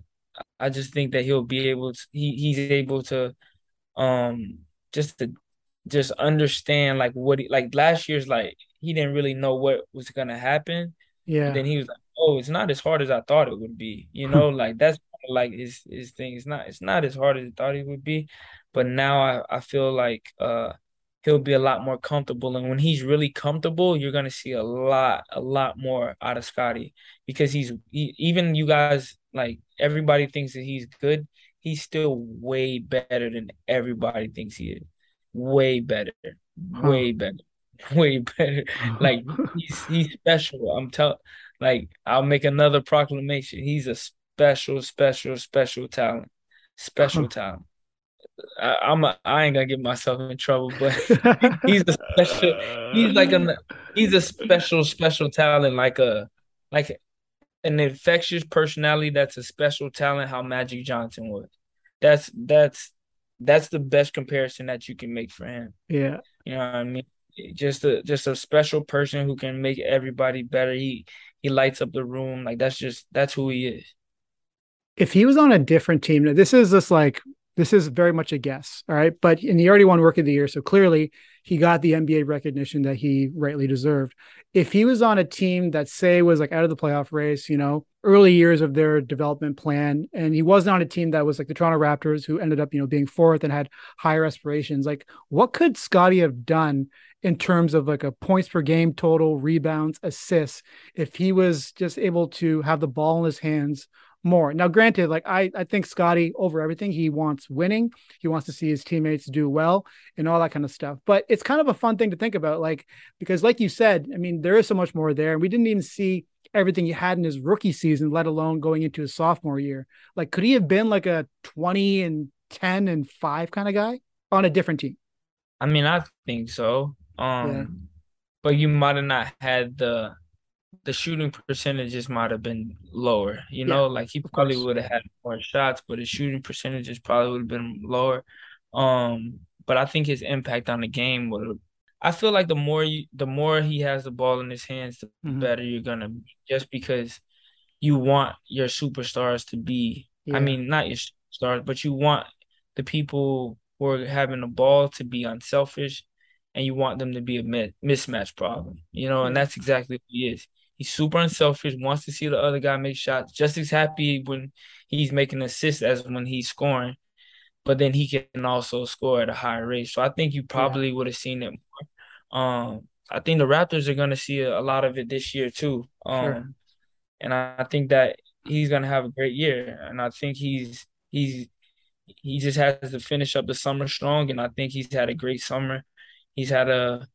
I just think that he'll be able to. He he's able to, um, just to just understand like what he like last year's like he didn't really know what was gonna happen. Yeah. And then he was like, Oh, it's not as hard as I thought it would be. You know, like that's like his his thing. It's not it's not as hard as I thought it would be. But now I, I feel like uh he'll be a lot more comfortable. And when he's really comfortable, you're gonna see a lot, a lot more out of Scottie because he's he, even you guys like everybody thinks that he's good. He's still way better than everybody thinks he is way better, way better, way better. Like he's he's special. I'm telling. Like I'll make another proclamation. He's a special, special, special talent. Special talent. I, I'm a, I ain't gonna get myself in trouble, but he's a special. He's like a he's a special, special talent. Like a like an infectious personality. That's a special talent. How Magic Johnson was. That's that's that's the best comparison that you can make for him. Yeah. You know what I mean? Just a just a special person who can make everybody better. He he lights up the room. Like that's just that's who he is. If he was on a different team, this is just like this is very much a guess. All right. But and he already won work of the year. So clearly he got the NBA recognition that he rightly deserved. If he was on a team that say was like out of the playoff race, you know, early years of their development plan, and he wasn't on a team that was like the Toronto Raptors, who ended up, you know, being fourth and had higher aspirations. Like, what could Scottie have done in terms of like a points per game total, rebounds, assists, if he was just able to have the ball in his hands more. Now, granted, like I, I think Scottie over everything, he wants winning. He wants to see his teammates do well and all that kind of stuff. But it's kind of a fun thing to think about, like because, like you said, I mean, there is so much more there, and we didn't even see everything he had in his rookie season, let alone going into his sophomore year. Like, could he have been like a twenty and ten and five kind of guy on a different team? I mean, I think so. Um, yeah. but you might have not had the the shooting percentages might have been lower. You know, yeah, like he probably would have had more shots, but his shooting percentages probably would have been lower. Um, but I think his impact on the game would. I feel like the more you, the more he has the ball in his hands, the mm-hmm. better you're gonna be. Just because you want your superstars to be. Yeah. I mean, not your stars, but you want the people who are having the ball to be unselfish and you want them to be a mismatch problem, you know, and that's exactly what he is. He's super unselfish, wants to see the other guy make shots, just as happy when he's making assists as when he's scoring. But then he can also score at a higher rate. So I think you probably yeah. would have seen it more. Um, I think the Raptors are gonna see a, a lot of it this year too. Um, sure. and I, I think that he's gonna have a great year. And I think he's he's he just has to finish up the summer strong. And I think he's had a great summer. He's had a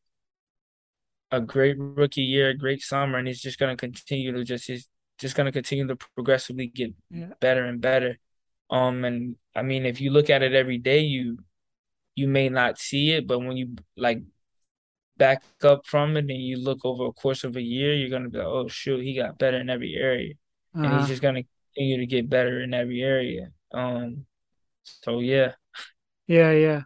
a great rookie year, a great summer, and he's just going to continue to just he's just going to continue to progressively get better and better. Um, and I mean, if you look at it every day, you you may not see it, but when you like back up from it and you look over a course of a year, you're gonna be like, oh shoot, he got better in every area, uh-huh. and he's uh-huh. just gonna continue to get better in every area. Um, so yeah, yeah, yeah.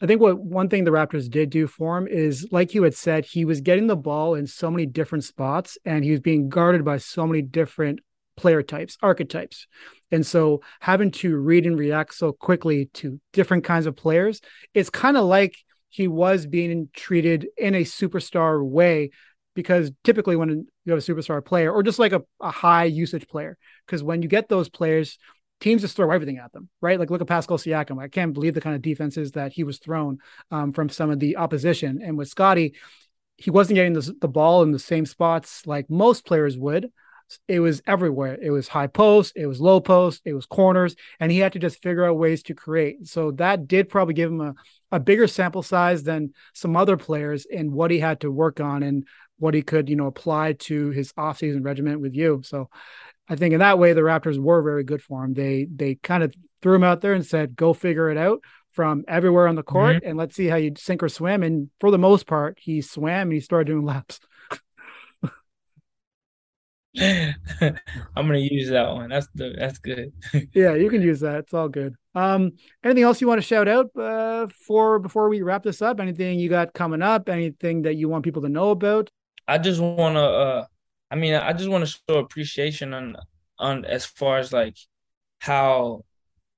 I think what one thing the Raptors did do for him is, like you had said, he was getting the ball in so many different spots and he was being guarded by so many different player types, archetypes. And so having to read and react so quickly to different kinds of players, it's kind of like he was being treated in a superstar way because typically when you have a superstar player or just like a, a high usage player, because when you get those players, teams just throw everything at them, right? Like look at Pascal Siakam. I can't believe the kind of defenses that he was thrown um, from some of the opposition. And with Scottie, he wasn't getting the, the ball in the same spots like most players would. It was everywhere. It was high post, it was low post, it was corners, and he had to just figure out ways to create. So that did probably give him a, a bigger sample size than some other players in what he had to work on and what he could, you know, apply to his offseason regiment with you. So I think in that way the Raptors were very good for him. They they kind of threw him out there and said, "Go figure it out from everywhere on the court, mm-hmm. and let's see how you sink or swim." And for the most part, he swam and he started doing laps. I'm gonna use that one. That's the that's good. yeah, you can use that. It's all good. Um, anything else you want to shout out uh, for before we wrap this up? Anything you got coming up? Anything that you want people to know about? I just want to uh, I mean, I just want to show appreciation on on as far as like how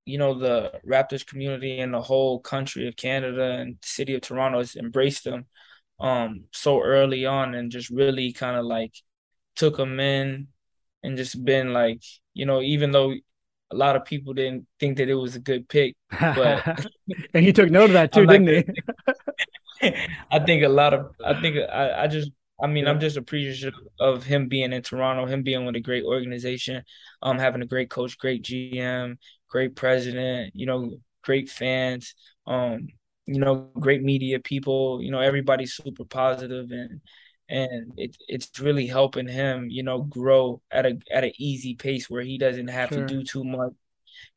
you know the Raptors community and the whole country of Canada and city of Toronto has embraced them um so early on and just really kind of like took them in and just been like you know even though a lot of people didn't think that it was a good pick but and he took note of that too didn't he I think a lot of I think I, I just I mean, yeah. I'm just appreciative of him being in Toronto, him being with a great organization, um, having a great coach, great GM, great president, you know, great fans, um, you know, great media people. You know, everybody's super positive and and it, it's really helping him, you know, grow at a at an easy pace where he doesn't have sure. to do too much.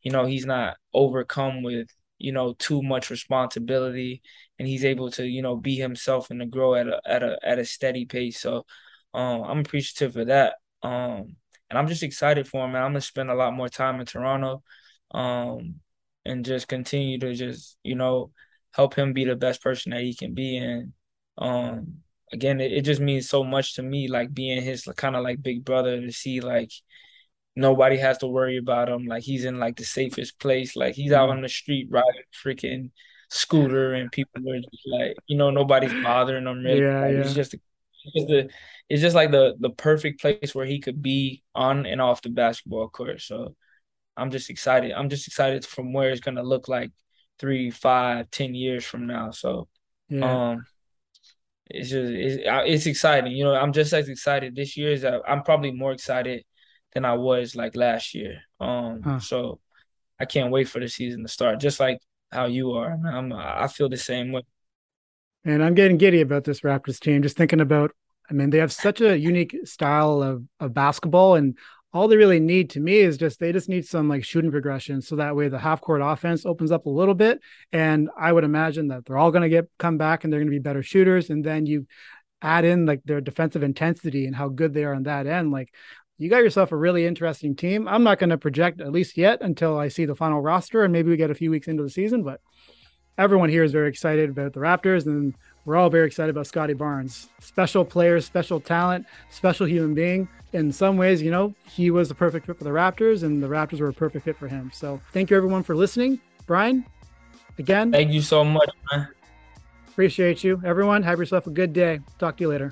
You know, he's not overcome with you know too much responsibility and he's able to you know be himself and to grow at a at a at a steady pace. So um i'm appreciative for that. Um and i'm just excited for him and i'm gonna spend a lot more time in toronto um and just continue to just you know help him be the best person that he can be. And um again it, it just means so much to me like being his kind of like big brother to see like nobody has to worry about him. Like he's in like the safest place. Like he's out mm-hmm. on the street riding freaking scooter, and people are just like, you know, nobody's bothering him. Really. Yeah, like, yeah. It's just, it's just the, it's just like the the perfect place where he could be on and off the basketball court. So I'm just excited. I'm just excited from where it's gonna look like three, five, ten years from now. So, yeah. um. It's just it's, it's exciting, you know. I'm just as excited this year. Is I'm probably more excited than I was like last year. Um, huh. so I can't wait for the season to start. Just like how you are, I'm I feel the same way. And I'm getting giddy about this Raptors team. Just thinking about, I mean, they have such a unique style of of basketball, and all they really need to me is just they just need some like shooting progression, so that way the half court offense opens up a little bit. And I would imagine that they're all going to get come back and they're going to be better shooters. And then you add in like their defensive intensity and how good they are on that end. Like you got yourself a really interesting team. I'm not going to project at least yet until I see the final roster and maybe we get a few weeks into the season, but everyone here is very excited about the Raptors and we're all very excited about Scottie Barnes. Special player, special talent, special human being. In some ways, you know, he was the perfect fit for the Raptors and the Raptors were a perfect fit for him. So thank you everyone for listening. Brian, again. Thank you so much, man. Appreciate you. Everyone, have yourself a good day. Talk to you later.